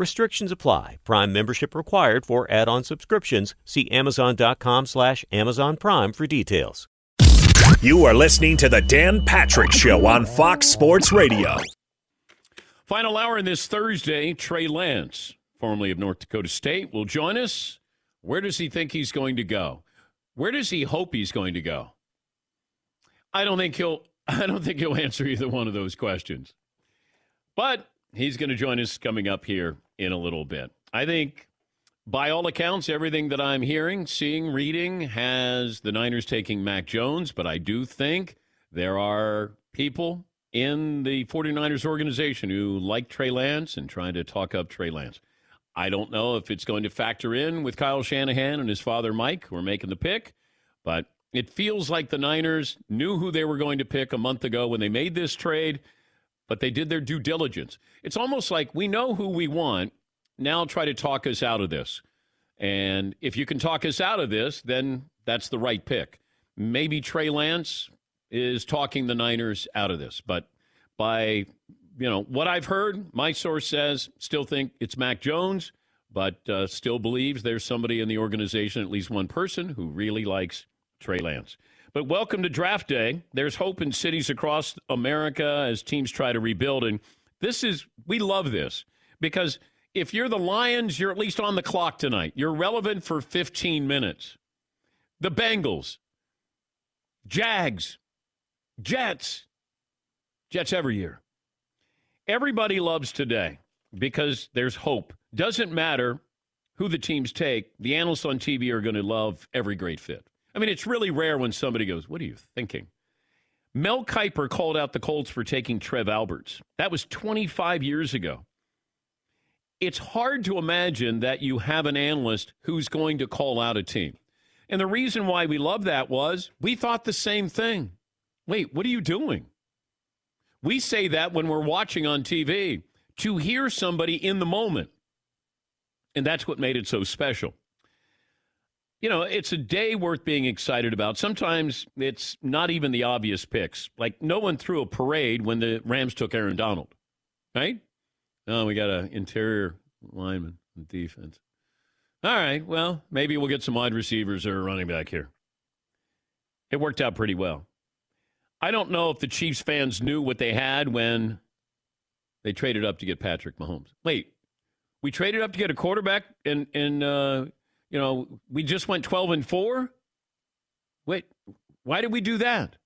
Restrictions apply. Prime membership required for add-on subscriptions. See Amazon.com slash Amazon Prime for details. You are listening to the Dan Patrick Show on Fox Sports Radio. Final hour in this Thursday, Trey Lance, formerly of North Dakota State, will join us. Where does he think he's going to go? Where does he hope he's going to go? I don't think he'll I don't think he'll answer either one of those questions. But he's going to join us coming up here in a little bit. I think, by all accounts, everything that I'm hearing, seeing, reading has the Niners taking Mac Jones, but I do think there are people in the 49ers organization who like Trey Lance and trying to talk up Trey Lance. I don't know if it's going to factor in with Kyle Shanahan and his father Mike, who are making the pick, but it feels like the Niners knew who they were going to pick a month ago when they made this trade but they did their due diligence. It's almost like we know who we want. Now try to talk us out of this. And if you can talk us out of this, then that's the right pick. Maybe Trey Lance is talking the Niners out of this, but by you know what I've heard, my source says still think it's Mac Jones, but uh, still believes there's somebody in the organization, at least one person, who really likes Trey Lance. But welcome to draft day. There's hope in cities across America as teams try to rebuild. And this is, we love this because if you're the Lions, you're at least on the clock tonight. You're relevant for 15 minutes. The Bengals, Jags, Jets, Jets every year. Everybody loves today because there's hope. Doesn't matter who the teams take, the analysts on TV are going to love every great fit. I mean, it's really rare when somebody goes, What are you thinking? Mel Kiper called out the Colts for taking Trev Alberts. That was 25 years ago. It's hard to imagine that you have an analyst who's going to call out a team. And the reason why we love that was we thought the same thing. Wait, what are you doing? We say that when we're watching on TV to hear somebody in the moment. And that's what made it so special you know, it's a day worth being excited about. Sometimes it's not even the obvious picks. Like no one threw a parade when the Rams took Aaron Donald, right? Oh, we got an interior lineman defense. All right, well, maybe we'll get some wide receivers or running back here. It worked out pretty well. I don't know if the Chiefs fans knew what they had when they traded up to get Patrick Mahomes. Wait, we traded up to get a quarterback and and uh, you know, we just went 12 and 4. Wait, why did we do that?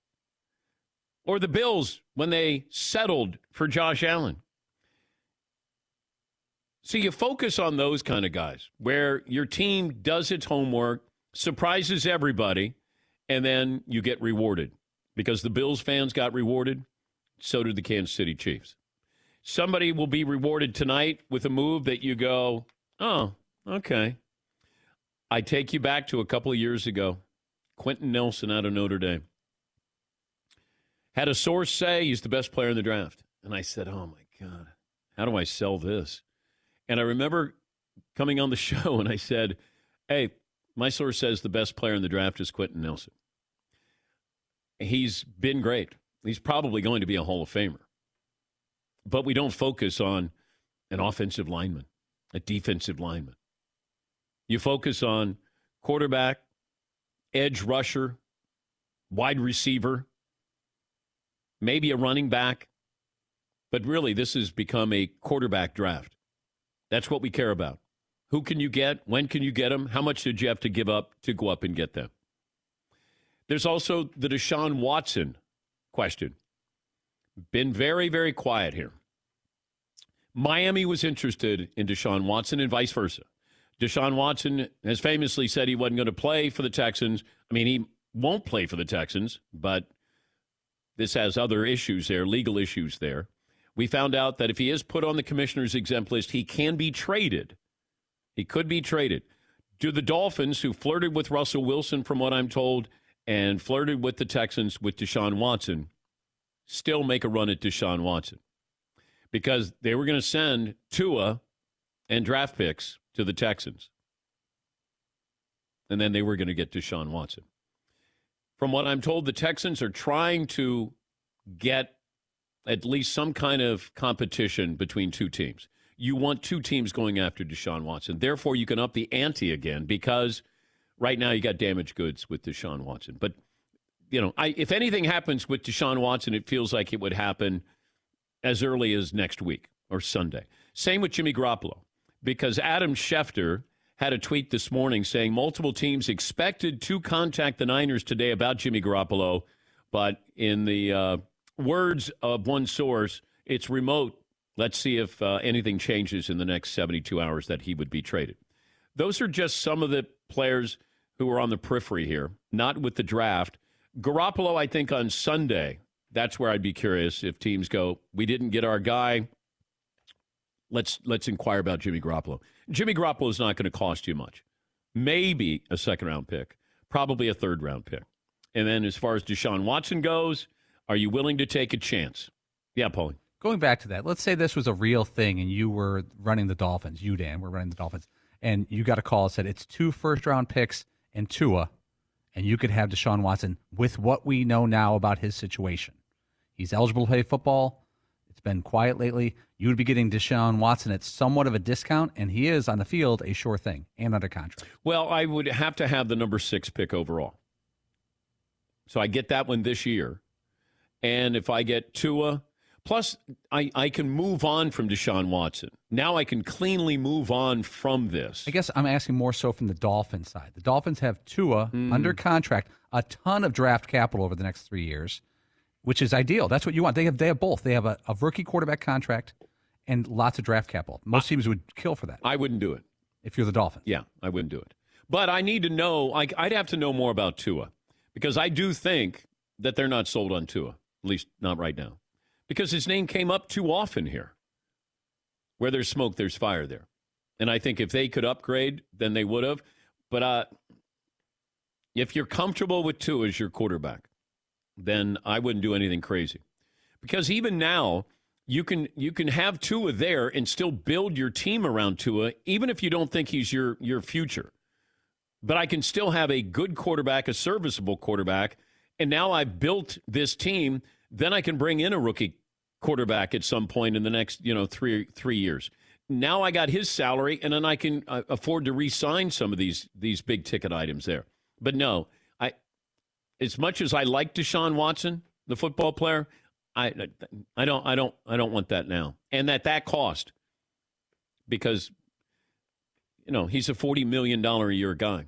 Or the Bills when they settled for Josh Allen. So you focus on those kind of guys where your team does its homework, surprises everybody, and then you get rewarded. Because the Bills fans got rewarded, so did the Kansas City Chiefs. Somebody will be rewarded tonight with a move that you go, oh, okay. I take you back to a couple of years ago. Quenton Nelson out of Notre Dame. Had a source say he's the best player in the draft. And I said, oh my God, how do I sell this? And I remember coming on the show and I said, hey, my source says the best player in the draft is Quenton Nelson. He's been great. He's probably going to be a Hall of Famer. But we don't focus on an offensive lineman, a defensive lineman. You focus on quarterback, edge rusher, wide receiver, maybe a running back. But really, this has become a quarterback draft. That's what we care about. Who can you get? When can you get them? How much did you have to give up to go up and get them? There's also the Deshaun Watson question. Been very, very quiet here. Miami was interested in Deshaun Watson and vice versa. Deshaun Watson has famously said he wasn't going to play for the Texans. I mean, he won't play for the Texans, but this has other issues there, legal issues there. We found out that if he is put on the commissioner's exempt list, he can be traded. He could be traded. Do the Dolphins, who flirted with Russell Wilson, from what I'm told, and flirted with the Texans with Deshaun Watson, still make a run at Deshaun Watson? Because they were going to send Tua and draft picks to the Texans. And then they were going to get Deshaun Watson. From what I'm told, the Texans are trying to get at least some kind of competition between two teams. You want two teams going after Deshaun Watson. Therefore, you can up the ante again because right now you got damaged goods with Deshaun Watson. But, you know, I, if anything happens with Deshaun Watson, it feels like it would happen as early as next week or Sunday. Same with Jimmy Garoppolo because Adam Schefter had a tweet this morning saying multiple teams expected to contact the Niners today about Jimmy Garoppolo, but in the uh, words of one source, it's remote. Let's see if uh, anything changes in the next 72 hours that he would be traded. Those are just some of the players who are on the periphery here, not with the draft. Garoppolo, I think on Sunday, that's where I'd be curious if teams go, we didn't get our guy. Let's let's inquire about Jimmy Garoppolo. Jimmy Garoppolo is not going to cost you much. Maybe a second round pick, probably a third round pick. And then as far as Deshaun Watson goes, are you willing to take a chance? Yeah, Paulie. Going back to that, let's say this was a real thing and you were running the Dolphins. You, Dan, were running the Dolphins. And you got a call that said it's two first round picks and Tua, and you could have Deshaun Watson with what we know now about his situation. He's eligible to play football been quiet lately. You would be getting Deshaun Watson at somewhat of a discount, and he is on the field a sure thing and under contract. Well, I would have to have the number six pick overall. So I get that one this year. And if I get Tua, plus I, I can move on from Deshaun Watson. Now I can cleanly move on from this. I guess I'm asking more so from the Dolphins side. The Dolphins have Tua mm. under contract, a ton of draft capital over the next three years which is ideal. That's what you want. They have they have both. They have a, a rookie quarterback contract and lots of draft capital. Most teams would kill for that. I wouldn't do it if you're the Dolphins. Yeah, I wouldn't do it. But I need to know. Like I'd have to know more about Tua because I do think that they're not sold on Tua, at least not right now, because his name came up too often here. Where there's smoke, there's fire there, and I think if they could upgrade, then they would have. But uh, if you're comfortable with Tua as your quarterback, then I wouldn't do anything crazy. Because even now, you can you can have Tua there and still build your team around Tua, even if you don't think he's your your future. But I can still have a good quarterback, a serviceable quarterback, and now I've built this team. Then I can bring in a rookie quarterback at some point in the next you know three three years. Now I got his salary, and then I can uh, afford to re-sign some of these these big ticket items there. But no, as much as I like Deshaun Watson, the football player, I I don't I don't I don't want that now. And at that cost. Because you know, he's a 40 million dollar a year guy.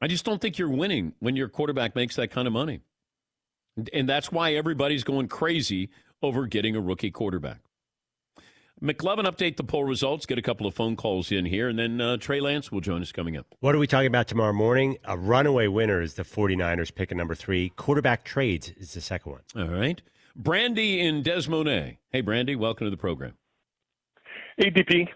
I just don't think you're winning when your quarterback makes that kind of money. And that's why everybody's going crazy over getting a rookie quarterback. McLovin, update the poll results, get a couple of phone calls in here, and then uh, Trey Lance will join us coming up. What are we talking about tomorrow morning? A runaway winner is the 49ers pick at number three. Quarterback trades is the second one. All right. Brandy in Des Moines. Hey, Brandy, welcome to the program. ADP.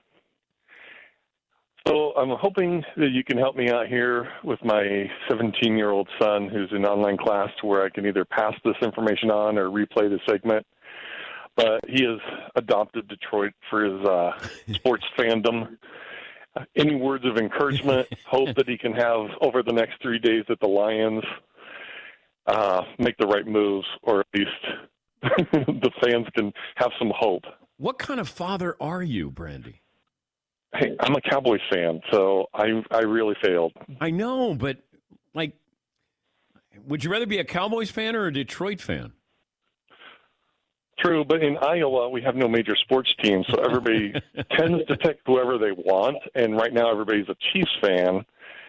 So I'm hoping that you can help me out here with my 17 year old son who's in online class to where I can either pass this information on or replay the segment. But he has adopted Detroit for his uh, sports fandom. Any words of encouragement, hope that he can have over the next three days that the Lions uh, make the right moves, or at least the fans can have some hope. What kind of father are you, Brandy? Hey, I'm a Cowboys fan, so I I really failed. I know, but like, would you rather be a Cowboys fan or a Detroit fan? True, but in Iowa we have no major sports team, so everybody tends to pick whoever they want. And right now everybody's a Chiefs fan,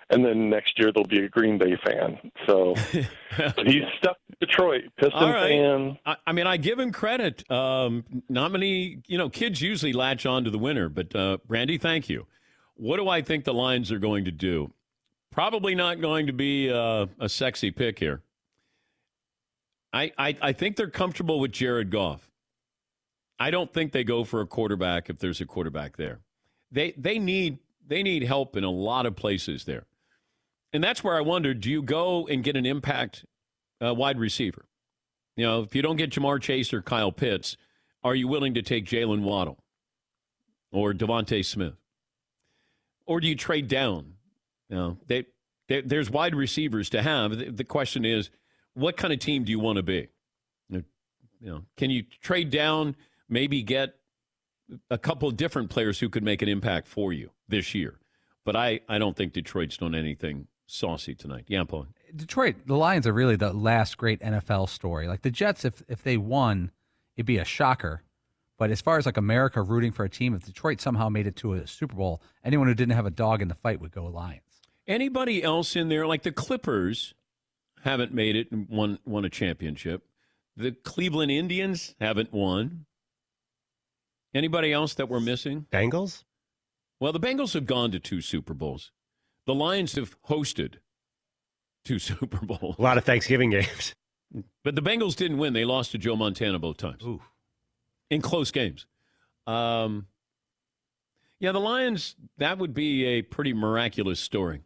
and then next year they'll be a Green Bay fan. So he's stuck Detroit Piston All right. fan. I, I mean, I give him credit. Um, not many, you know, kids usually latch on to the winner, but uh, Brandy, thank you. What do I think the Lions are going to do? Probably not going to be uh, a sexy pick here. I, I, I think they're comfortable with Jared Goff. I don't think they go for a quarterback if there's a quarterback there. They they need they need help in a lot of places there. And that's where I wonder, do you go and get an impact uh, wide receiver? You know, if you don't get Ja'Marr Chase or Kyle Pitts, are you willing to take Jaylen Waddle or DeVonta Smith? Or do you trade down? You know, they, they, there's wide receivers to have. The, the question is, what kind of team do you want to be? You know, can you trade down, maybe get a couple of different players who could make an impact for you this year? But I, I don't think Detroit's done anything saucy tonight. Yeah, Paul. Detroit, the Lions are really the last great NFL story. Like the Jets, if if they won, it'd be a shocker. But as far as like America rooting for a team, if Detroit somehow made it to a Super Bowl, anyone who didn't have a dog in the fight would go Lions. Anybody else in there, like the Clippers, haven't made it and won won a championship. The Cleveland Indians haven't won. Anybody else that we're missing? Bengals? Well, the Bengals have gone to two Super Bowls. The Lions have hosted two Super Bowls. A lot of Thanksgiving games. But the Bengals didn't win. They lost to Joe Montana both times Ooh. in close games. Um, yeah, the Lions, that would be a pretty miraculous story.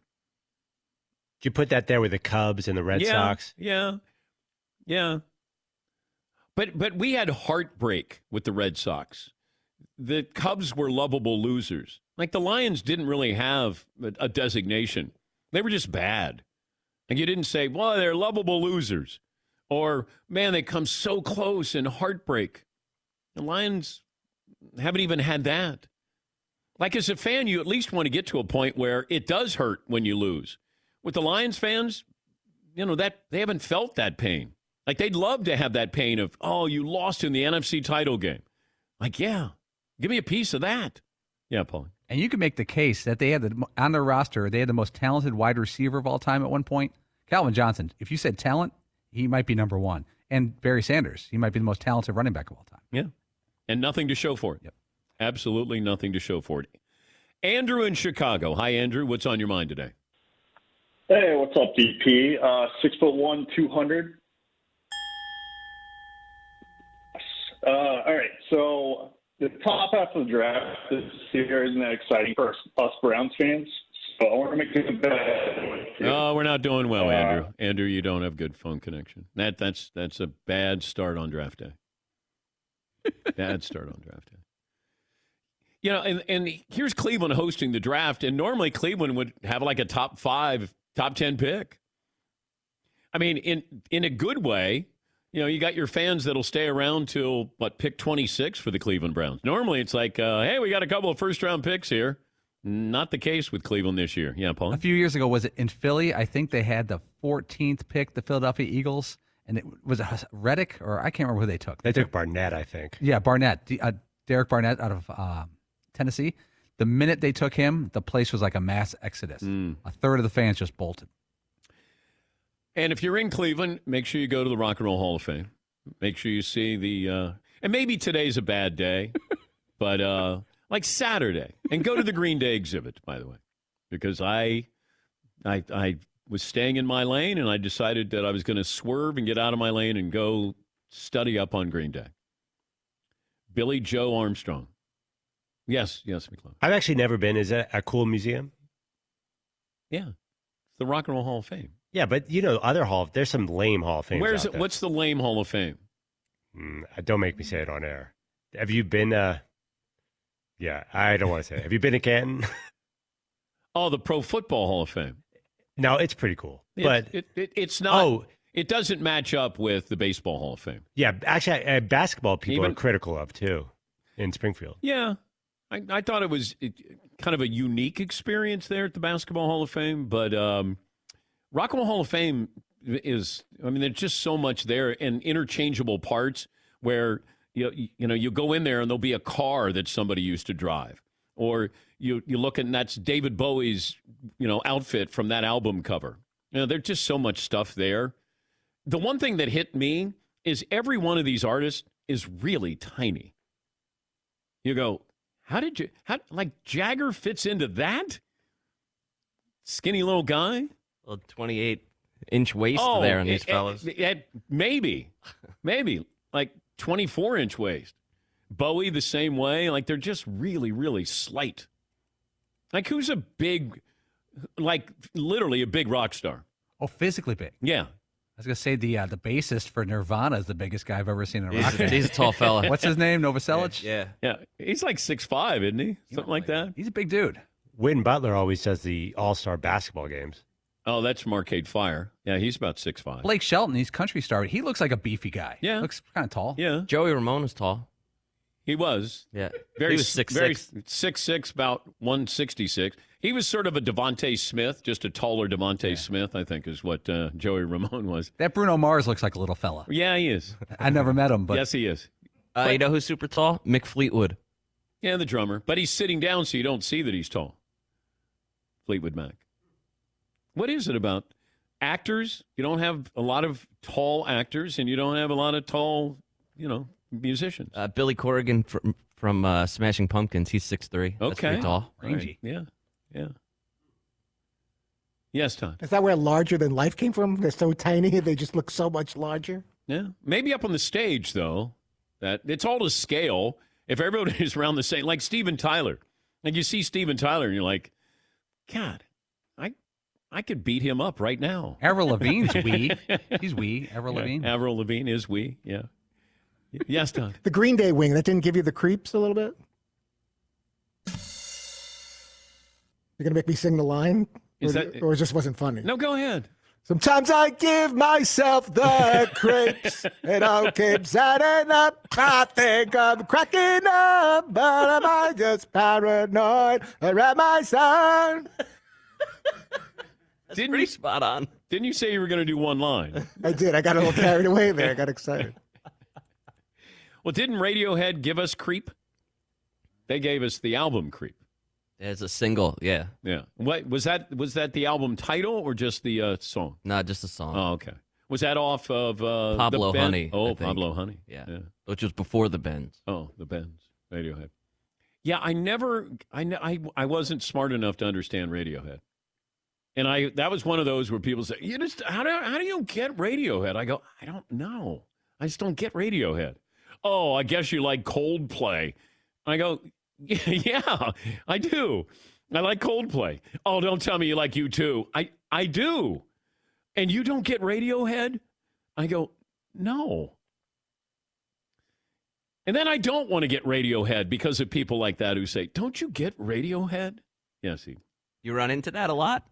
You put that there with the Cubs and the Red yeah, Sox? Yeah. Yeah. But but we had heartbreak with the Red Sox. The Cubs were lovable losers. Like the Lions didn't really have a, a designation. They were just bad. And you didn't say, "Well, they're lovable losers." Or, "Man, they come so close in heartbreak." The Lions haven't even had that. Like as a fan, you at least want to get to a point where it does hurt when you lose. With the Lions fans, you know that they haven't felt that pain. Like they'd love to have that pain of, oh, you lost in the NFC title game. Like, yeah, give me a piece of that. Yeah, Paul. And you can make the case that they had the on their roster, they had the most talented wide receiver of all time at one point. Calvin Johnson. If you said talent, he might be number one. And Barry Sanders, he might be the most talented running back of all time. Yeah. And nothing to show for it. Yep. Absolutely nothing to show for it. Andrew in Chicago. Hi, Andrew. What's on your mind today? Hey, what's up, DP? Uh, six foot one, two hundred. Uh, all right, so the top half of the draft this year isn't that exciting for us, Browns fans. So I want to make a bet. Oh, we're not doing well, Uh, Andrew. Andrew, you don't have good phone connection. That that's that's a bad start on draft day. bad start on draft day. You know, and and here's Cleveland hosting the draft, and normally Cleveland would have like a top five, top ten pick. I mean, in in a good way. You know, you got your fans that'll stay around till what pick twenty six for the Cleveland Browns. Normally, it's like, uh, hey, we got a couple of first round picks here. Not the case with Cleveland this year. Yeah, Paul. A few years ago, was it in Philly? I think they had the 14th pick, the Philadelphia Eagles, and it was it Reddick or I can't remember who they took. They took Barnett, I think. Yeah, Barnett, D- uh, Derek Barnett out of uh, Tennessee. The minute they took him, the place was like a mass exodus. A third of the fans just bolted. And if you're in Cleveland, make sure you go to the Rock and Roll Hall of Fame. Make sure you see the, uh, and maybe today's a bad day, but uh, like Saturday, and go to the Green Day exhibit. By the way, because I, I, I was staying in my lane, and I decided that I was going to swerve and get out of my lane and go study up on Green Day. Billie Joe Armstrong. Yes, yes, McClellan. I've actually never been. Is that a cool museum? Yeah, it's the Rock and Roll Hall of Fame. Yeah, but you know, other hall. There's some lame Hall of Fame. Where's it? What's the lame Hall of Fame? Mm, don't make me say it on air. Have you been? uh Yeah, I don't want to say. It. Have you been to Canton? Oh, the Pro Football Hall of Fame. no, it's pretty cool. It- But it, it, it's not. oh, It doesn't match up with the Baseball Hall of Fame. yeah, actually, uh, basketball people Even- are critical of too in Springfield. Yeah, I, I thought it was kind of a unique experience there at the Basketball Hall of Fame, but um, Rock and Roll Hall of Fame is. I mean, there's just so much there and interchangeable parts where you you know you go in there and there'll be a car that somebody used to drive, or you you look and that's David Bowie's you know outfit from that album cover. You know, there's just so much stuff there. The one thing that hit me is every one of these artists is really tiny. You go, how did you, how, like Jagger fits into that? Skinny little guy? Well, 28 inch waist Oh, there on eh, these it- it- fellas. Eh, it- maybe, maybe like 24 inch waist. Bowie the same way. Like they're just really, really slight. Like who's a big, like literally a big rock star? Oh, physically big. Yeah. I was gonna say the uh, the bassist for Nirvana is the biggest guy I've ever seen in a rock He's, band. he's a tall fella. What's his name? Novoselic. Yeah. Yeah. He's like six five, isn't he? Something like that. He's a big dude. Win Butler always does the All Star basketball games. Oh, that's from Arcade Fire. Yeah, he's about six five. Blake Shelton. He's country star. He looks like a beefy guy. Yeah. looks kind of tall. Yeah, Joey Ramone is tall. he was. Yeah. Very he was six very six. six six, about one sixty six. He was sort of a DeVonta Smith, just a taller DeVonta Smith, I think, is what uh, Joey Ramone was. That Bruno Mars looks like a little fella. Yeah, he is. I never met him, but yes, he is. Uh, you know who's super tall? Mick Fleetwood. Yeah, the drummer, but he's sitting down, so you don't see that he's tall. Fleetwood Mac. What is it about actors? You don't have a lot of tall actors, and you don't have a lot of tall, you know, musicians. Uh, Billy Corgan from from uh, Smashing Pumpkins. He's six three. That's okay, pretty tall. All right. Rangy. Yeah, yeah. Yes, Todd. Is that where larger than life came from? They're so tiny, they just look so much larger. Yeah, maybe up on the stage though. That it's all to scale. If everybody is around the same, like Steven Tyler, like you see Steven Tyler, and you're like, God, I, I could beat him up right now. Avril Lavigne's wee. He's wee. Avril Yeah, Lavigne. Avril Lavigne is we. Yeah. Yes, Todd. The Green Day wing, that didn't give you the creeps a little bit? You're going to make me sing the line? Is or, that- or it just wasn't funny? No, go ahead. Sometimes I give myself the creeps, and I'll keep setting up. I think I'm cracking up, but am I just paranoid? Or am I son? Didn't Pretty you, spot on. didn't you say you were going to do one line? I did. I got a little carried away there. I got excited. Well, didn't Radiohead give us Creep? They gave us the album Creep. It's a single. Yeah. Yeah. What was that? Was that the album title or just the uh, song? Not just a song. Oh, okay. Was that off of uh, Pablo the Ben- Honey, Oh. Pablo Honey. Yeah. yeah. Which was before the Bends. Oh, the Bends. Radiohead. Yeah, I never, I, I, I wasn't smart enough to understand Radiohead, and I that was one of those where people say, "You just how do how do you get Radiohead?" I go, "I don't know. I just don't get Radiohead." Oh, I guess you like Coldplay. I go, "Yeah, I do. I like Coldplay." Oh, don't tell me you like U2. I I do, and you don't get Radiohead. I go, "No." And then I don't want to get Radiohead because of people like that who say, "Don't you get Radiohead?" Yes, he You run into that a lot?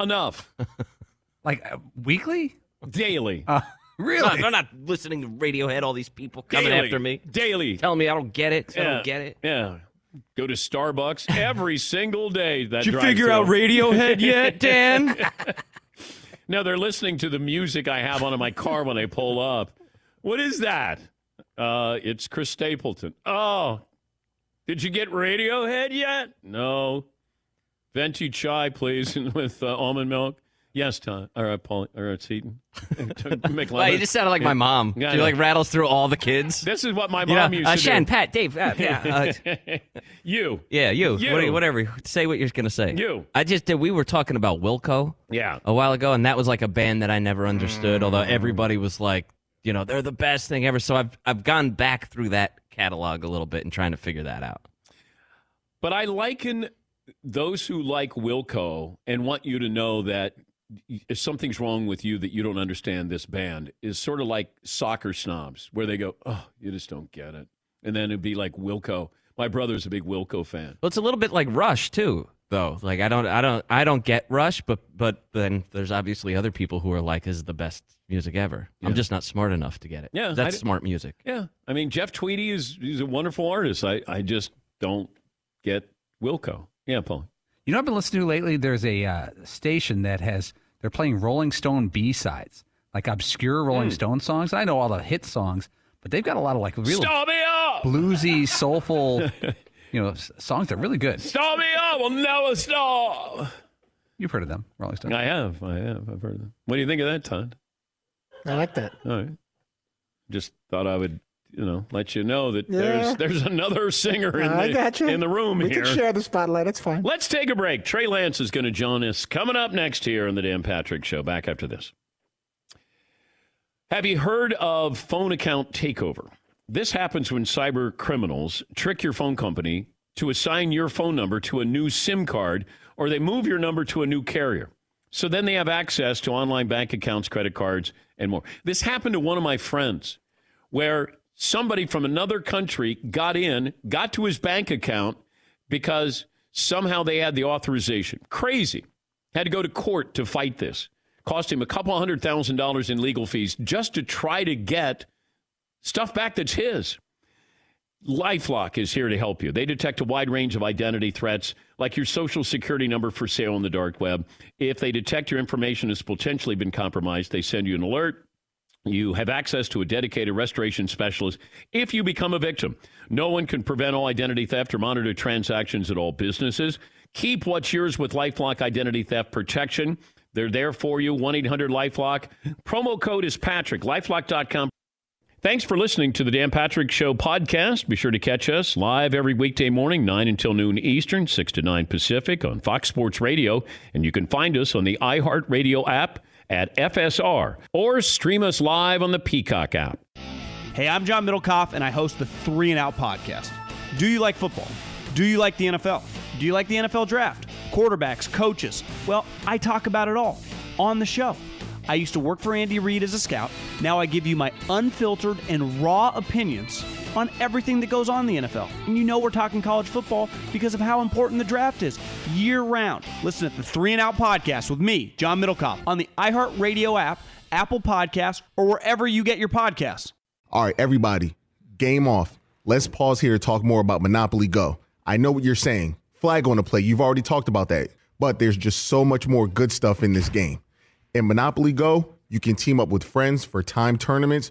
enough Like uh, weekly? daily, Uh, No, really? they're not listening to Radiohead. All these people coming daily, after me, daily. telling me I don't get it. I don't get it. Yeah, go to Starbucks every single day. That Did you figure out. Radiohead yet, Dan? No, they're listening to the music I have on in my car when they pull up. What is that? Uh, it's Chris Stapleton. Oh, did you get Radiohead yet? No. Venti chai, please, with uh, almond milk. Yes, Tom. Or uh, Paul, or uh, Seton. Well, you just sounded like my mom. Yeah, she like rattles through all the kids. This is what my You know, mom used uh, to Shan, do. Pat, Dave. Uh, yeah, uh, you. yeah, you. You. What- whatever. Say what you're gonna say. You. I just did. We were talking about Wilco Yeah. a while ago, and that was like a band that I never understood. Although everybody was like, you know they're the best thing ever. So I've I've gone back through that catalog a little bit and trying to figure that out. But I liken those who like Wilco and want you to know that something's wrong with you that you don't understand this band is sort of like soccer snobs where they go, "Oh, you just don't get it," and then it'd be like Wilco. My brother's a big Wilco fan. Well, it's a little bit like Rush too, though. Like I don't, I don't, I don't get Rush, but but then there's obviously other people who are like, "This is the best music ever." I'm just not smart enough to get it. Yeah, that's smart music. Yeah, I mean Jeff Tweedy is he's a wonderful artist. I I just don't get Wilco. Yeah, Paul. You know, what I've been listening to lately. There's a uh, station that has they're playing Rolling Stone B sides, like obscure Rolling Hmm. Stone songs. I know all the hit songs, but they've got a lot of like real Stop me up! bluesy, soulful, you know, songs that are really good. Stop me up! We'll never stop. You've heard of them, Rolling Stone. I have, I have, I've heard of them. What do you think of that, Todd? I like that. All right. Just thought I would, you know, let you know that Yeah. there's there's another singer in I the in the room we here. We can share the spotlight. It's fine. Let's take a break. Trey Lance is going to join us coming up next here on the Dan Patrick Show. Back after this. Have you heard of phone account takeover? This happens when cyber criminals trick your phone company to assign your phone number to a new SIM card or they move your number to a new carrier. So then they have access to online bank accounts, credit cards, and more. This happened to one of my friends where somebody from another country got in, got to his bank account because somehow they had the authorization. Crazy. Had to go to court to fight this. Cost him a couple hundred thousand dollars in legal fees just to try to get stuff back that's his. Lifelock is here to help you. They detect a wide range of identity threats, like your social security number for sale on the dark web. If they detect your information has potentially been compromised, they send you an alert. You have access to a dedicated restoration specialist if you become a victim. No one can prevent all identity theft or monitor transactions at all businesses. Keep what's yours with Lifelock Identity Theft Protection. They're there for you. 1 800 Lifelock. Promo code is Patrick. Lifelock.com. Thanks for listening to the Dan Patrick Show podcast. Be sure to catch us live every weekday morning, 9 until noon Eastern, 6 to 9 Pacific on Fox Sports Radio. And you can find us on the iHeartRadio app at FSR or stream us live on the Peacock app. Hey, I'm John Middlekauff, and I host the Three and Out podcast. Do you like football? Do you like the NFL? Do you like the NFL draft? Quarterbacks, coaches? Well, I talk about it all on the show. I used to work for Andy Reid as a scout. Now I give you my unfiltered and raw opinions on everything that goes on in the NFL. And you know we're talking college football because of how important the draft is year round. Listen to the Three and Out podcast with me, John Middlekauff, on the iHeartRadio app, Apple Podcasts, or wherever you get your podcasts. All right, everybody, game off. Let's pause here to talk more about Monopoly Go. I know what you're saying. Flag on the play. You've already talked about that. But there's just so much more good stuff in this game. In Monopoly Go, you can team up with friends for time tournaments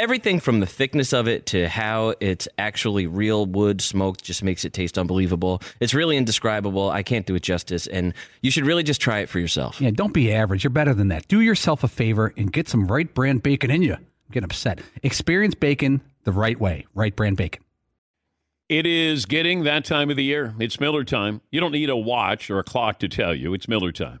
Everything from the thickness of it to how it's actually real wood smoked just makes it taste unbelievable. It's really indescribable. I can't do it justice, and you should really just try it for yourself. Yeah, don't be average. You're better than that. Do yourself a favor and get some Wright brand bacon in you. I'm getting upset. Experience bacon the right way. Wright brand bacon. It is getting that time of the year. It's Miller time. You don't need a watch or a clock to tell you. It's Miller time.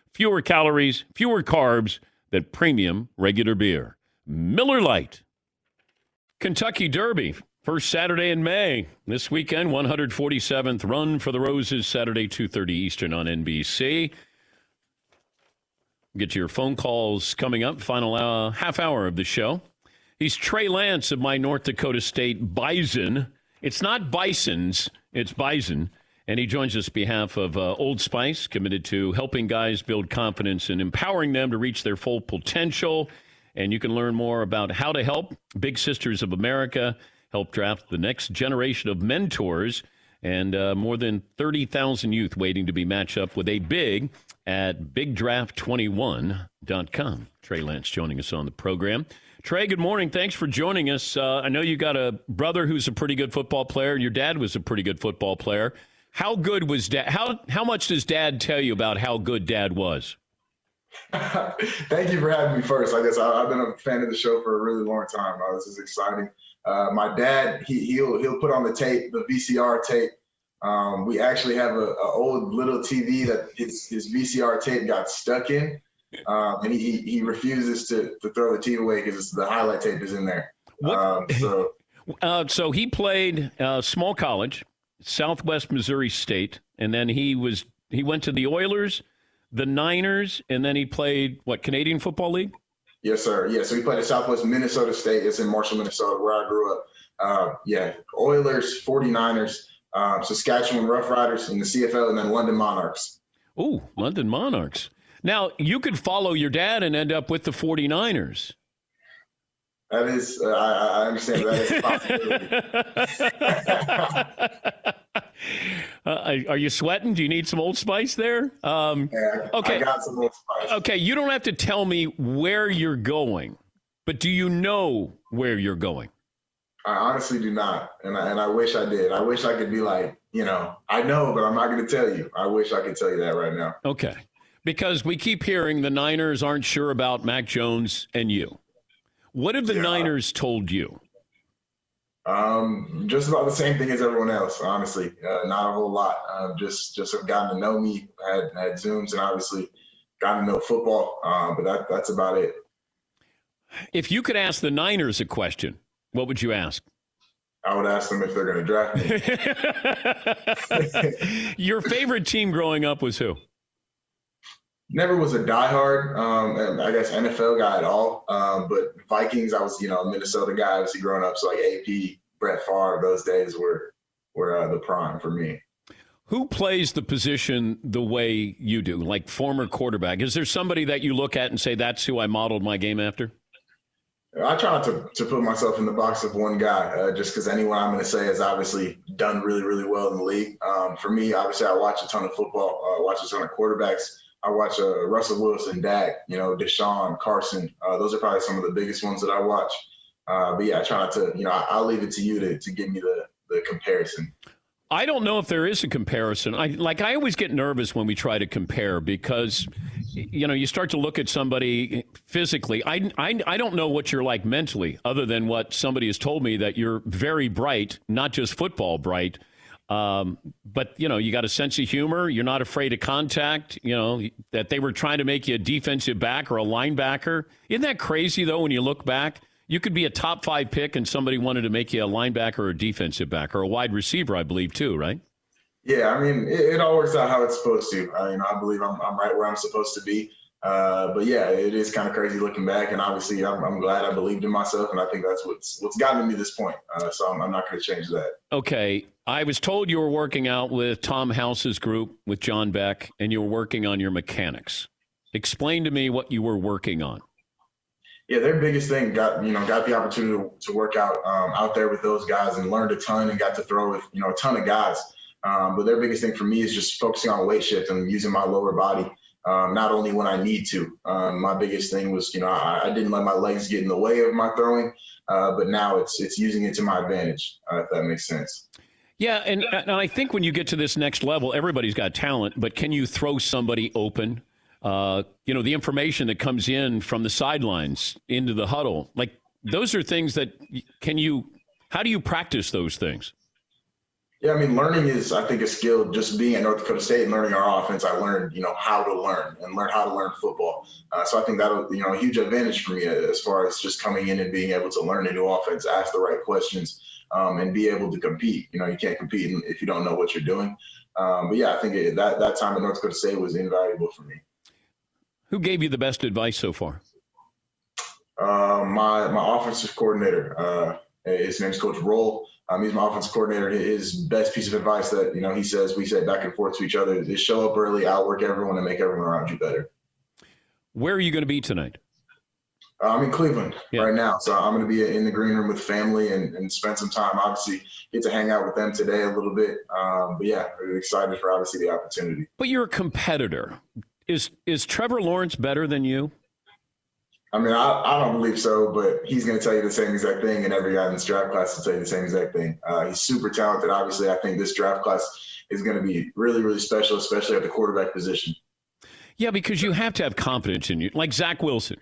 fewer calories, fewer carbs than premium regular beer. Miller Lite. Kentucky Derby, first Saturday in May. This weekend, 147th Run for the Roses, Saturday, 2.30 Eastern on NBC. Get your phone calls coming up, final uh, half hour of the show. He's Trey Lance of my North Dakota State Bison. It's not Bisons, it's Bison. And he joins us behalf of uh, Old Spice, committed to helping guys build confidence and empowering them to reach their full potential. And you can learn more about how to help Big Sisters of America help draft the next generation of mentors and uh, more than 30,000 youth waiting to be matched up with a big at bigdraft21.com. Trey Lance joining us on the program. Trey, good morning. Thanks for joining us. Uh, I know you got a brother who's a pretty good football player, and your dad was a pretty good football player. How good was dad? How how much does dad tell you about how good dad was? Thank you for having me first. I guess I, I've been a fan of the show for a really long time. Uh, this is exciting. Uh, my dad, he, he'll he'll put on the tape, the VCR tape. Um, we actually have a, a old little TV that his, his VCR tape got stuck in, um, and he, he refuses to, to throw the TV away because the highlight tape is in there. Um, so Uh, so he played uh, small college, Southwest Missouri State, and then he was he went to the Oilers, the Niners, and then he played what Canadian Football League. Yes, sir. Yeah, so he played at Southwest Minnesota State. It's in Marshall, Minnesota, where I grew up. Uh, yeah, Oilers, 49ers, um, Saskatchewan Roughriders in the CFL, and then London Monarchs. Ooh, London Monarchs. Now, you could follow your dad and end up with the 49ers. That is, uh, I, I understand that is a possibility. Uh, are you sweating? Do you need some Old Spice there? Um, okay. I got some Old Spice. Okay, you don't have to tell me where you're going, but do you know where you're going? I honestly do not, and I, and I wish I did. I wish I could be like, you know, I know, but I'm not going to tell you. I wish I could tell you that right now. Okay. Because we keep hearing the Niners aren't sure about Mac Jones and you. What have the Niners told you? Um, just about the same thing as everyone else, honestly. Uh, not a whole lot. Um, just just have gotten to know me, had had zooms, and obviously gotten to know football. Uh, but that that's about it. If you could ask the Niners a question, what would you ask? I would ask them if they're going to draft me. Your favorite team growing up was who? Never was a diehard, um, I guess NFL guy at all. Um, but Vikings, I was you know a Minnesota guy, obviously growing up. So like AP, Brett Favre, those days were were uh, the prime for me. Who plays the position the way you do, like former quarterback? Is there somebody that you look at and say, that's who I modeled my game after? I try not to, to put myself in the box of one guy, uh, just because anyone I'm going to say has obviously done really, really well in the league. Um, for me, obviously, I watch a ton of football, uh, watch a ton of quarterbacks. I watch uh, Russell Wilson, Dak, you know, Deshaun, Carson. Uh, those are probably some of the biggest ones that I watch. Uh, but yeah, I try to, you know, I, will leave it to you to, to give me the, the comparison. I don't know if there is a comparison. I like I always get nervous when we try to compare because you know, you start to look at somebody physically. I, I, I don't know what you're like mentally, other than what somebody has told me that you're very bright, not just football bright. Um, but you know, you got a sense of humor. You're not afraid of contact. You know that they were trying to make you a defensive back or a linebacker. Isn't that crazy though? When you look back, you could be a top five pick and somebody wanted to make you a linebacker or a defensive back or a wide receiver, I believe, too, right? Yeah, I mean, it, it all works out how it's supposed to. You know, I believe I'm, I'm right where I'm supposed to be. Uh, but yeah, it is kind of crazy looking back, and obviously, I'm, I'm, glad I believed in myself, and I think that's what's what's gotten me to this point. Uh, so I'm, I'm not going to change that. Okay, I was told you were working out with Tom House's group with John Beck, and you were working on your mechanics. Explain to me what you were working on yeah, their biggest thing got you know got the opportunity to, to work out um, out there with those guys and learned a ton and got to throw with you know a ton of guys. Um, but their biggest thing for me is just focusing on weight shift and using my lower body. Um, not only when I need to. Um, my biggest thing was, you know, I, I, didn't let my legs get in the way of my throwing, uh, but now it's it's using it to my advantage. Uh, if that makes sense. Yeah, and, and I think when you get to this next level, everybody's got talent, but can you throw somebody open? uh, you know, the information that comes in from the sidelines into the huddle. Like those are things that can you, how do you practice those things? Yeah, I mean, learning is, I think, a skill. Just being at North Dakota State and learning our offense, I learned, you know, how to learn and learn how to learn football. Uh, so I think that'll, you know, a huge advantage for me as far as just coming in and being able to learn a new offense, ask the right questions, um, and be able to compete. You know, you can't compete if you don't know what you're doing. Um, but yeah, I think it, that that time at North Dakota State was invaluable for me. Who gave you the best advice so far? Uh, my my offensive coordinator. Uh, his name's Coach Roll. Um, he's my offensive coordinator. His best piece of advice that you know he says we say back and forth to each other is show up early, outwork everyone, and make everyone around you better. Where are you going to be tonight? Uh, I'm in Cleveland yeah. right now, so I'm going to be in the green room with family and, and spend some time. Obviously, get to hang out with them today a little bit. Um, but yeah, really excited for obviously the opportunity. But you're a competitor. Is is Trevor Lawrence better than you? I mean, I, I don't believe so, but he's going to tell you the same exact thing, and every guy in this draft class will tell you the same exact thing. Uh, he's super talented. Obviously, I think this draft class is going to be really, really special, especially at the quarterback position. Yeah, because you have to have confidence in you, like Zach Wilson.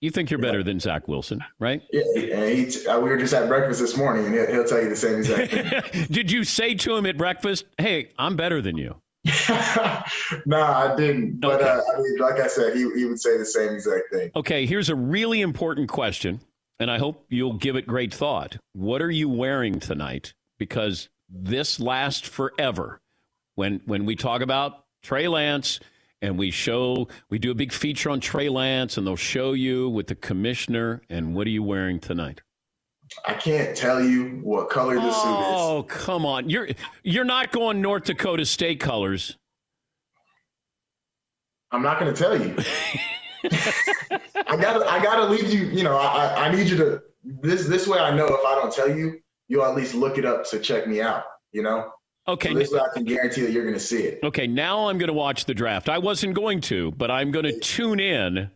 You think you're better yeah. than Zach Wilson, right? Yeah, he, uh, we were just at breakfast this morning, and he'll, he'll tell you the same exact thing. Did you say to him at breakfast, "Hey, I'm better than you"? no, I didn't. But uh, I mean, like I said, he, he would say the same exact thing. Okay, here's a really important question, and I hope you'll give it great thought. What are you wearing tonight? Because this lasts forever. When when we talk about Trey Lance and we show we do a big feature on Trey Lance and they'll show you with the commissioner and what are you wearing tonight? I can't tell you what color the oh, suit is. Oh, come on. You're you're not going North Dakota State colors. I'm not going to tell you. I got to I got to leave you, you know, I I need you to this this way I know if I don't tell you, you'll at least look it up to check me out, you know? Okay. So this way I can guarantee that you're going to see it. Okay, now I'm going to watch the draft. I wasn't going to, but I'm going to tune in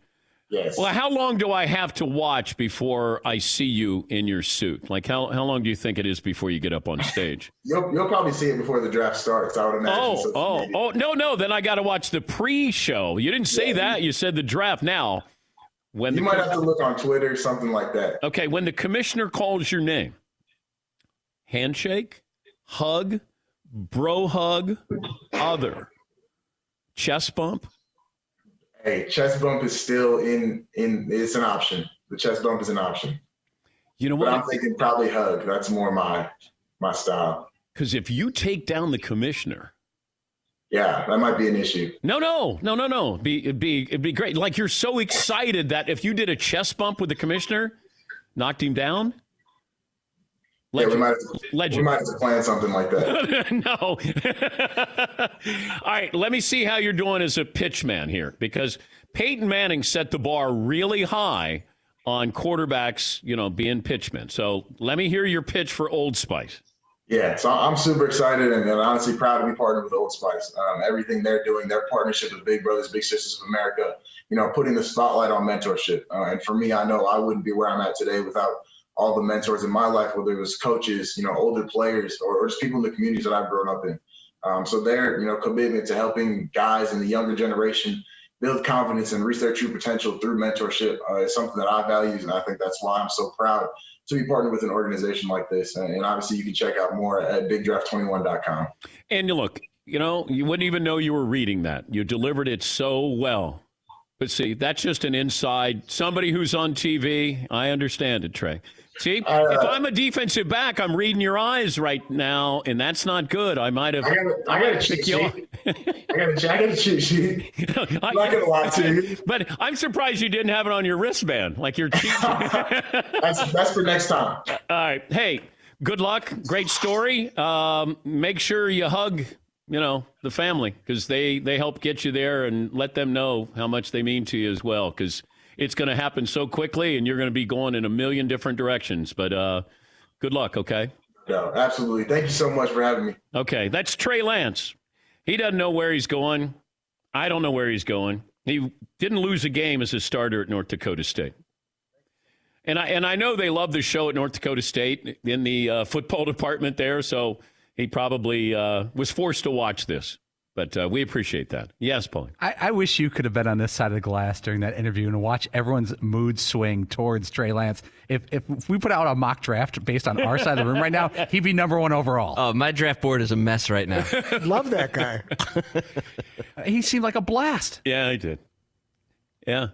Yes. Well, how long do I have to watch before I see you in your suit? Like, how, how long do you think it is before you get up on stage? you'll, you'll probably see it before the draft starts, I would imagine. Oh, oh, media. oh, no, no. Then I got to watch the pre show. You didn't say yeah, that. You said the draft now. When you might have to look on Twitter, something like that. Okay. When the commissioner calls your name, handshake, hug, bro hug, other, chest bump, Hey, chest bump is still in in it's an option. The chest bump is an option. You know what? But I'm thinking probably hug. That's more my my style. Because if you take down the commissioner, yeah, that might be an issue. No, no, no, no, no. Be it'd be it'd be great. Like you're so excited that if you did a chest bump with the commissioner, knocked him down. Yeah, we might, have to, we might have to plan something like that. no. All right, let me see how you're doing as a pitch man here because Peyton Manning set the bar really high on quarterbacks, you know, being pitchmen. So let me hear your pitch for Old Spice. Yeah, so I'm super excited and, and honestly proud to be partnered with Old Spice. Um, everything they're doing, their partnership with Big Brothers Big Sisters of America, you know, putting the spotlight on mentorship. Uh, and for me, I know I wouldn't be where I'm at today without all the mentors in my life, whether it was coaches, you know, older players, or, or just people in the communities that I've grown up in. Um, so their, you know, commitment to helping guys in the younger generation build confidence and reach their true potential through mentorship uh, is something that I value, and I think that's why I'm so proud to be partnered with an organization like this. And, and obviously, you can check out more at BigDraft21.com. And you look, you know, you wouldn't even know you were reading that. You delivered it so well. But see, that's just an inside. Somebody who's on TV, I understand it, Trey. See, if I'm a defensive back, I'm reading your eyes right now, and that's not good. I might have. I got a, I got a cheat sheet. I got a, I got a cheat sheet. I'm not gonna lie to you. But I'm surprised you didn't have it on your wristband, like your cheat. that's that's for next time. All right. Hey, good luck. Great story. Um, make sure you hug, you know, the family because they they help get you there and let them know how much they mean to you as well because it's going to happen so quickly and you're going to be going in a million different directions. But uh, good luck. Okay. No, absolutely. Thank you so much for having me. Okay, that's Trey Lance. He doesn't know where he's going. I don't know where he's going. He didn't lose a game as a starter at North Dakota State. And I and I know they love the show at North Dakota State in the uh, football department there, so he probably uh, was forced to watch this. But uh, we appreciate that. Yes, Paul. I, I wish you could have been on this side of the glass during that interview and watch everyone's mood swing towards Trey Lance. If, if, if we put out a mock draft based on our side of the room right now, he'd be number one overall. Oh, my draft board is a mess right now. Love that guy. he seemed like a blast. Yeah, I did. Yeah.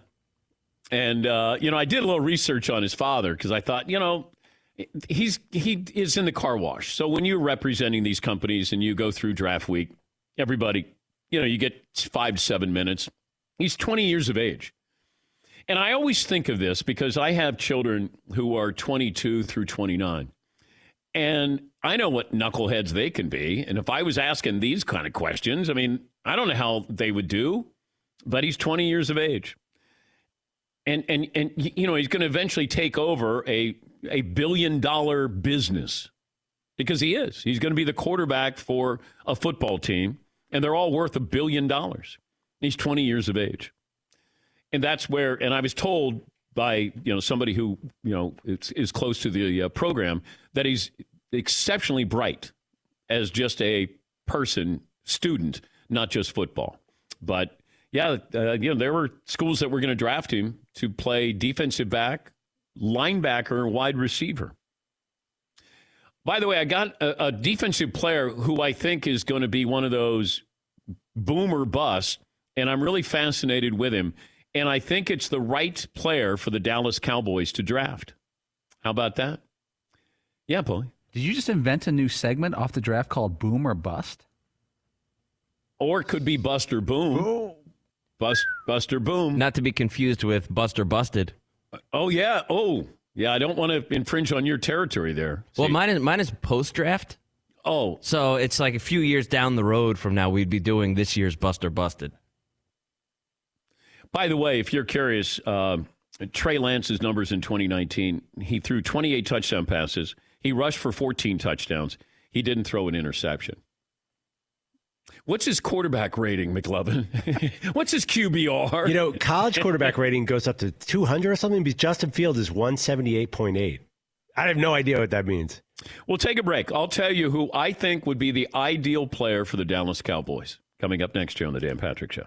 And uh, you know, I did a little research on his father because I thought, you know, he's he is in the car wash. So when you're representing these companies and you go through draft week, everybody, you know, you get five to seven minutes. He's 20 years of age. And I always think of this because I have children who are 22 through 29. And I know what knuckleheads they can be. And if I was asking these kind of questions, I mean, I don't know how they would do, but he's 20 years of age. And, and, and you know, he's going to eventually take over a, a billion dollar business because he is. He's going to be the quarterback for a football team, and they're all worth a billion dollars. He's 20 years of age. And that's where, and I was told by, you know, somebody who, you know, is, is close to the uh, program that he's exceptionally bright as just a person, student, not just football. But yeah, uh, you know, there were schools that were going to draft him to play defensive back, linebacker, and wide receiver. By the way, I got a, a defensive player who I think is going to be one of those boomer bust, and I'm really fascinated with him. And I think it's the right player for the Dallas Cowboys to draft. How about that? Yeah, Paulie. Did you just invent a new segment off the draft called Boom or Bust? Or it could be Buster Boom. Boom. Bust, Buster Boom. Not to be confused with Buster Busted. Oh, yeah. Oh, yeah. I don't want to infringe on your territory there. Well, mine is mine is post draft. Oh, so it's like a few years down the road from now, we'd be doing this year's Buster Busted. By the way, if you're curious, uh, Trey Lance's numbers in 2019, he threw 28 touchdown passes. He rushed for 14 touchdowns. He didn't throw an interception. What's his quarterback rating, McLovin? What's his QBR? You know, college quarterback rating goes up to 200 or something, but Justin Fields is 178.8. I have no idea what that means. We'll take a break. I'll tell you who I think would be the ideal player for the Dallas Cowboys coming up next year on The Dan Patrick Show.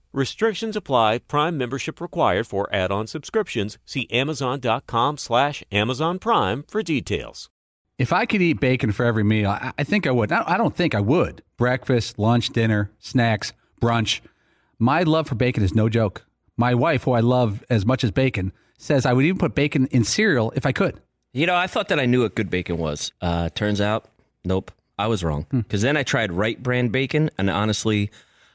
Restrictions apply. Prime membership required for add-on subscriptions. See Amazon.com slash Amazon Prime for details. If I could eat bacon for every meal, I, I think I would. I, I don't think I would. Breakfast, lunch, dinner, snacks, brunch. My love for bacon is no joke. My wife, who I love as much as bacon, says I would even put bacon in cereal if I could. You know, I thought that I knew what good bacon was. Uh, turns out, nope, I was wrong. Because then I tried Wright brand bacon, and honestly,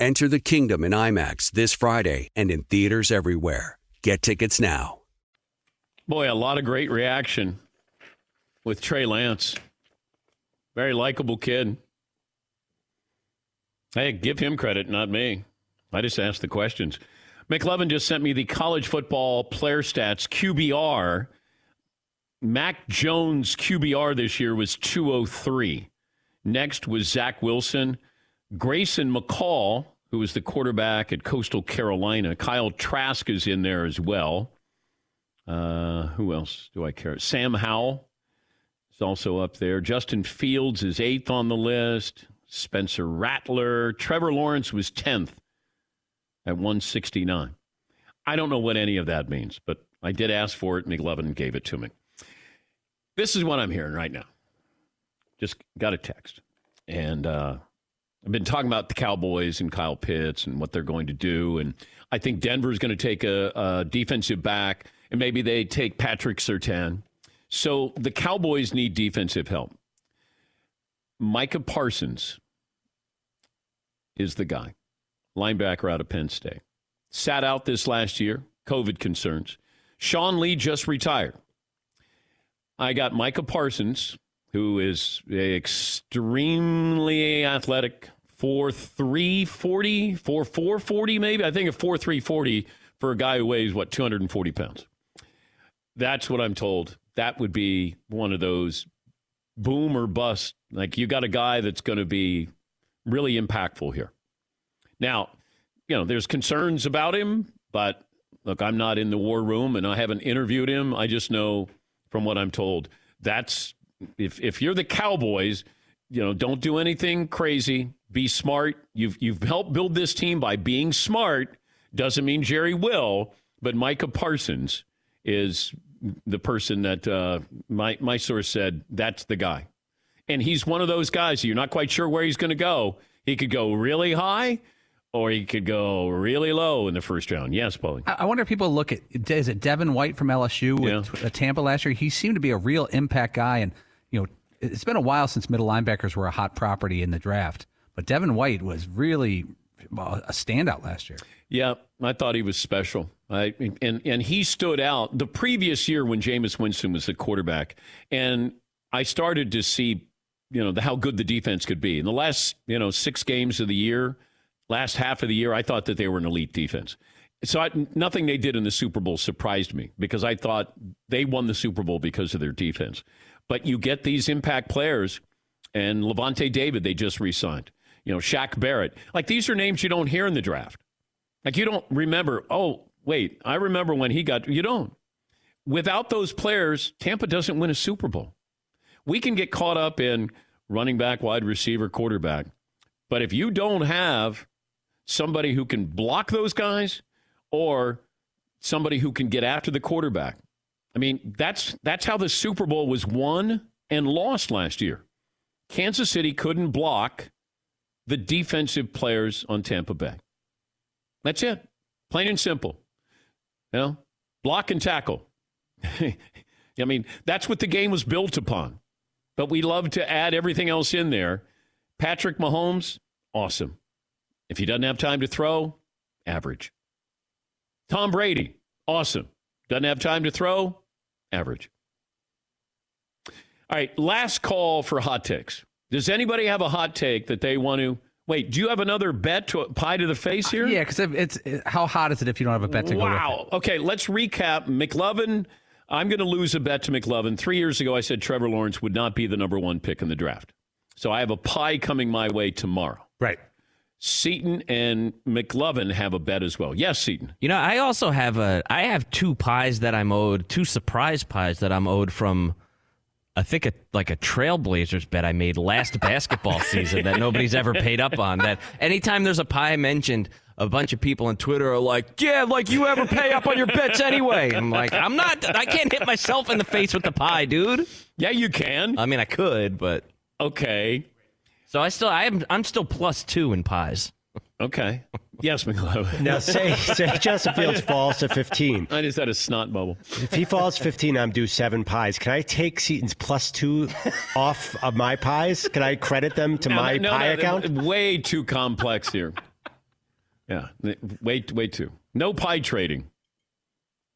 Enter the kingdom in IMAX this Friday and in theaters everywhere. Get tickets now. Boy, a lot of great reaction with Trey Lance. Very likable kid. Hey, give him credit, not me. I just asked the questions. McLovin just sent me the college football player stats QBR. Mac Jones' QBR this year was 203. Next was Zach Wilson. Grayson McCall, who was the quarterback at Coastal Carolina. Kyle Trask is in there as well. Uh, who else do I care? Sam Howell is also up there. Justin Fields is eighth on the list. Spencer Rattler. Trevor Lawrence was 10th at 169. I don't know what any of that means, but I did ask for it. and McLovin gave it to me. This is what I'm hearing right now. Just got a text. And uh, I've been talking about the Cowboys and Kyle Pitts and what they're going to do. And I think Denver's going to take a, a defensive back, and maybe they take Patrick Surtain. So the Cowboys need defensive help. Micah Parsons is the guy, linebacker out of Penn State. Sat out this last year, COVID concerns. Sean Lee just retired. I got Micah Parsons, who is extremely athletic, 4'340, 4'440 maybe. I think a 4'340 for a guy who weighs, what, 240 pounds. That's what I'm told. That would be one of those boom or bust. Like you got a guy that's going to be really impactful here. Now, you know, there's concerns about him, But look, I'm not in the war room and I haven't interviewed him. I just know from what I'm told. That's if if you're the Cowboys, you know, don't do anything crazy. Be smart. You've you've helped build this team by being smart. Doesn't mean Jerry will, but Micah Parsons is the person that uh, my my source said that's the guy, and he's one of those guys. You're not quite sure where he's going to go. He could go really high, or he could go really low in the first round. Yes, Paulie. I wonder if people look at is it Devin White from LSU with uh, Tampa last year? He seemed to be a real impact guy, and you know it's been a while since middle linebackers were a hot property in the draft. But Devin White was really a standout last year. Yeah, I thought he was special. I, and and he stood out the previous year when Jameis Winston was the quarterback, and I started to see, you know, the, how good the defense could be in the last, you know, six games of the year, last half of the year. I thought that they were an elite defense. So I, nothing they did in the Super Bowl surprised me because I thought they won the Super Bowl because of their defense. But you get these impact players, and Lavonte David they just re-signed. You know, Shaq Barrett. Like these are names you don't hear in the draft. Like you don't remember, oh, wait, I remember when he got you don't. Without those players, Tampa doesn't win a Super Bowl. We can get caught up in running back, wide receiver, quarterback. But if you don't have somebody who can block those guys or somebody who can get after the quarterback. I mean, that's that's how the Super Bowl was won and lost last year. Kansas City couldn't block the defensive players on Tampa Bay. That's it. Plain and simple. You know, block and tackle. I mean, that's what the game was built upon. But we love to add everything else in there. Patrick Mahomes, awesome. If he doesn't have time to throw, average. Tom Brady, awesome. Doesn't have time to throw, average. All right, last call for hot takes. Does anybody have a hot take that they want to? Wait, do you have another bet to pie to the face here? Yeah, because it's it, how hot is it if you don't have a bet to go with? Wow. Okay, let's recap. McLovin, I'm going to lose a bet to McLovin. Three years ago, I said Trevor Lawrence would not be the number one pick in the draft. So I have a pie coming my way tomorrow. Right. Seton and McLovin have a bet as well. Yes, Seton. You know, I also have a I have two pies that I'm owed, two surprise pies that I'm owed from I think a, like a Trailblazers bet I made last basketball season that nobody's ever paid up on. That anytime there's a pie mentioned, a bunch of people on Twitter are like, "Yeah, like you ever pay up on your bets anyway?" I'm like, "I'm not. I can't hit myself in the face with the pie, dude." Yeah, you can. I mean, I could, but okay. So I still I am I'm still plus two in pies. Okay. Yes, McLovin. Now, say, say Justin Fields falls to 15. I just had a snot bubble. If he falls 15, I'm due seven pies. Can I take Seton's plus two off of my pies? Can I credit them to No, my no, pie no, account? Way too complex here. Yeah, way, way too. No pie trading.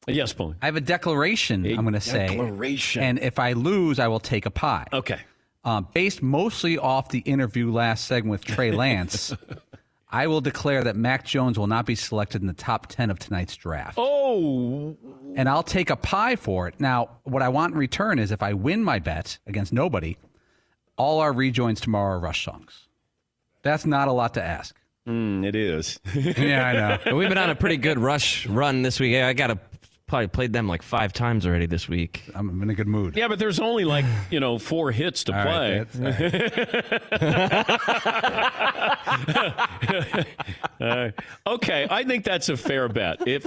Yes, Paulie. I have a declaration. A I'm going to say declaration. and if I lose, I will take a pie. Okay. Um, based mostly off the interview last segment with Trey Lance, I will declare that Mac Jones will not be selected in the top 10 of tonight's draft. Oh. And I'll take a pie for it. Now, what I want in return is if I win my bet against nobody, all our rejoins tomorrow are Rush songs. That's not a lot to ask. Mm, it is. yeah, I know. But we've been on a pretty good rush run this week. I got to probably played them like five times already this week. I'm in a good mood. Yeah, but there's only like, you know, four hits to All play. right, Uh, okay, I think that's a fair bet. If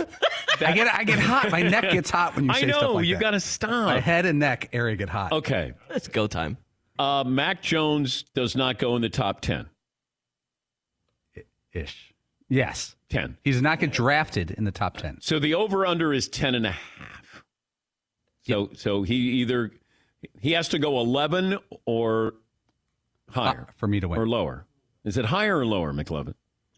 I get I get hot. My neck gets hot when you I say know, stuff like you that. got to stop. My head and neck area get hot. Okay. It's go time. Uh, Mac Jones does not go in the top 10. Ish. Yes. 10. He does not get drafted in the top 10. So the over under is 10 and a half. So so he either he has to go 11 or higher ah, for me to win. or lower. Is it higher or lower, McLovin?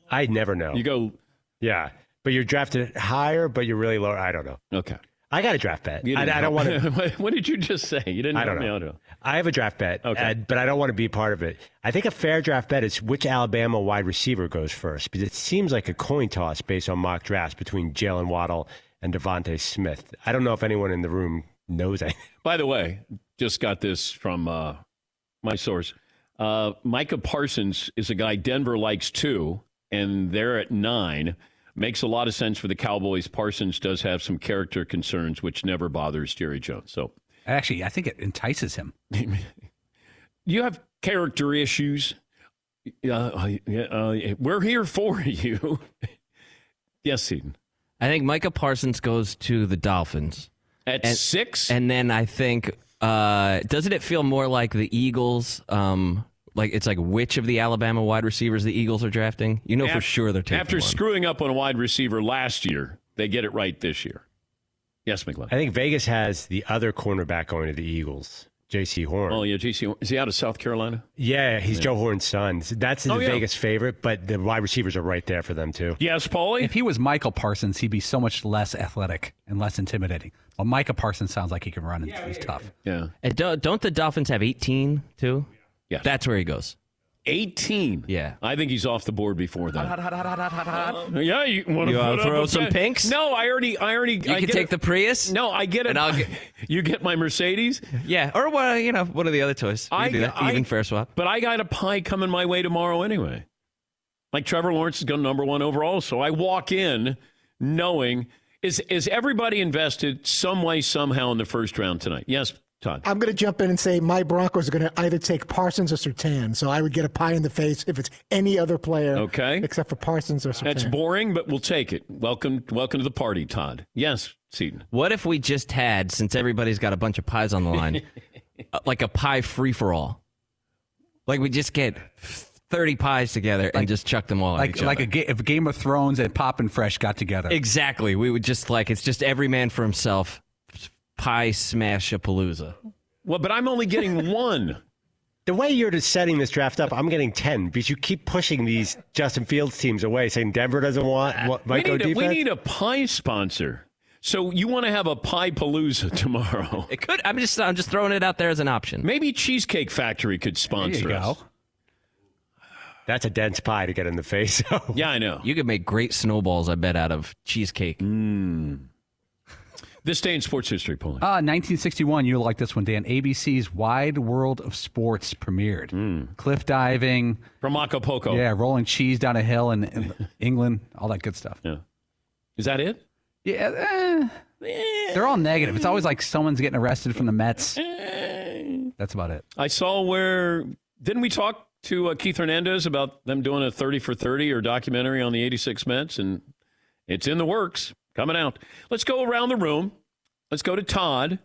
I never know. You go Yeah. But you're drafted higher, but you're really low. I don't know. Okay. I got a draft bet. I, I don't want to. what did you just say? You didn't I don't know. I have a draft bet, Okay. uh, but I don't want to be part of it. I think a fair draft bet is which Alabama wide receiver goes first, because it seems like a coin toss based on mock drafts between Jaylen Waddle and DeVonta Smith. I don't know if anyone in the room knows anything. By the way, just got this from uh, my source. Uh, Micah Parsons is a guy Denver likes too, and they're at nine. Makes a lot of sense for the Cowboys. Parsons does have some character concerns, which never bothers Jerry Jones. So Actually, I think it entices him. you have character issues. Uh, uh, we're here for you. yes, Seton. I think Micah Parsons goes to the Dolphins at and, six, and then I think uh, doesn't it feel more like the Eagles? Um, like it's like which of the Alabama wide receivers the Eagles are drafting? You know for sure they're taking after one. screwing up on a wide receiver last year. They get it right this year. Yes, McLovin. I think Vegas has the other cornerback going to the Eagles, Jaycee Horn. Oh yeah, Jaycee Horn. Is he out of South Carolina? Yeah, he's Yeah. Joe Horn's son. That's the Oh, yeah. Vegas favorite, but the wide receivers are right there for them too. Yes, Paulie. If he was Michael Parsons, he'd be so much less athletic and less intimidating. Well, Micah Parsons sounds like he can run and he's tough. Yeah. And don't, don't the Dolphins have 18 too? Yeah. That's where he goes. 18. Yeah. I think he's off the board before that. Um, yeah, you want to wanna uh, throw some pinks? No, I already, I already. You I can get take it. the Prius. No, I get it. And I'll get- you get my Mercedes. Yeah, or what? You know, one of the other toys. You I do that. I- even fair swap. But I got a pie coming my way tomorrow anyway. Like Trevor Lawrence is going number one overall, so I walk in knowing is is everybody invested some way somehow in the first round tonight? Yes, Todd. I'm going to jump in and say my Broncos are going to either take Parsons or Surtain. So I would get a pie in the face if it's any other player. Okay. Except for Parsons or Surtain. That's boring, but we'll take it. Welcome, welcome to the party, Todd. Yes, Seton. What if we just had, since everybody's got a bunch of pies on the line, uh, like a pie free for all? Like we just get 30 pies together and just chuck them all at Like each like other. a ga- if Game of Thrones and Poppin' Fresh got together. Exactly. We would just like, it's just every man for himself. Pie smash a palooza. Well, but I'm only getting one. The way you're just setting this draft up, I'm getting ten because you keep pushing these Justin Fields teams away, saying Denver doesn't want what We might go need, a, we need a pie sponsor. So you want to have a pie palooza tomorrow? It could. I'm just. I'm just throwing it out there as an option. Maybe Cheesecake Factory could sponsor you us. go. That's a dense pie to get in the face. Yeah, I know. You could make great snowballs. I bet out of cheesecake. Mm. This day in sports history, Paulie. Uh, 1961, you like this one, Dan. ABC's Wide World of Sports premiered. Cliff diving. From Acapulco. Yeah, rolling cheese down a hill in, in England, all that good stuff. Yeah. Is that it? Yeah, eh, they're all negative. It's always like someone's getting arrested from the Mets. That's about it. I saw where didn't we talk to uh, Keith Hernandez about them doing a 30 for 30 or documentary on the 86 Mets and it's in the works coming out. Let's go around the room. Let's go to Todd.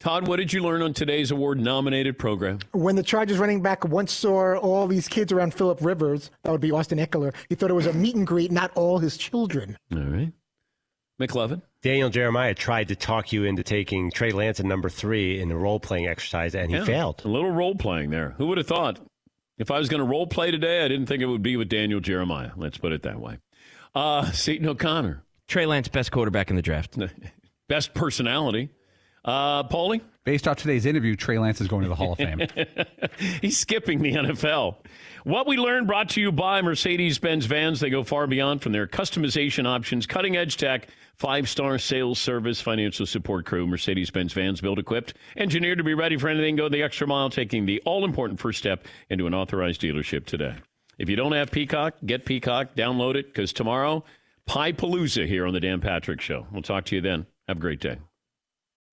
Todd, what did you learn on today's award nominated program? When the Chargers running back once saw all these kids around Philip Rivers, that would be Austin Ekeler, he thought it was a meet and greet, not all his children. All right. McLovin. Daniel Jeremiah tried to talk you into taking Trey Lance at number three in a role playing exercise, and he Yeah, failed. A little role playing there. Who would have thought? If I was going to role play today, I didn't think it would be with Daniel Jeremiah. Let's put it that way. Uh, Seton O'Connor. Trey Lance, best quarterback in the draft. Best personality. Uh, Paulie? Based off today's interview, Trey Lance is going to the Hall of Fame. He's skipping the NFL. What we learned brought to you by Mercedes Benz Vans. They go far beyond from their customization options, cutting edge tech, five star sales service, financial support crew. Mercedes Benz Vans built equipped, engineered to be ready for anything. Go the extra mile, taking the all important first step into an authorized dealership today. If you don't have Peacock, get Peacock, download it, because tomorrow, Pie Palooza here on the Dan Patrick Show. We'll talk to you then. Have a great day.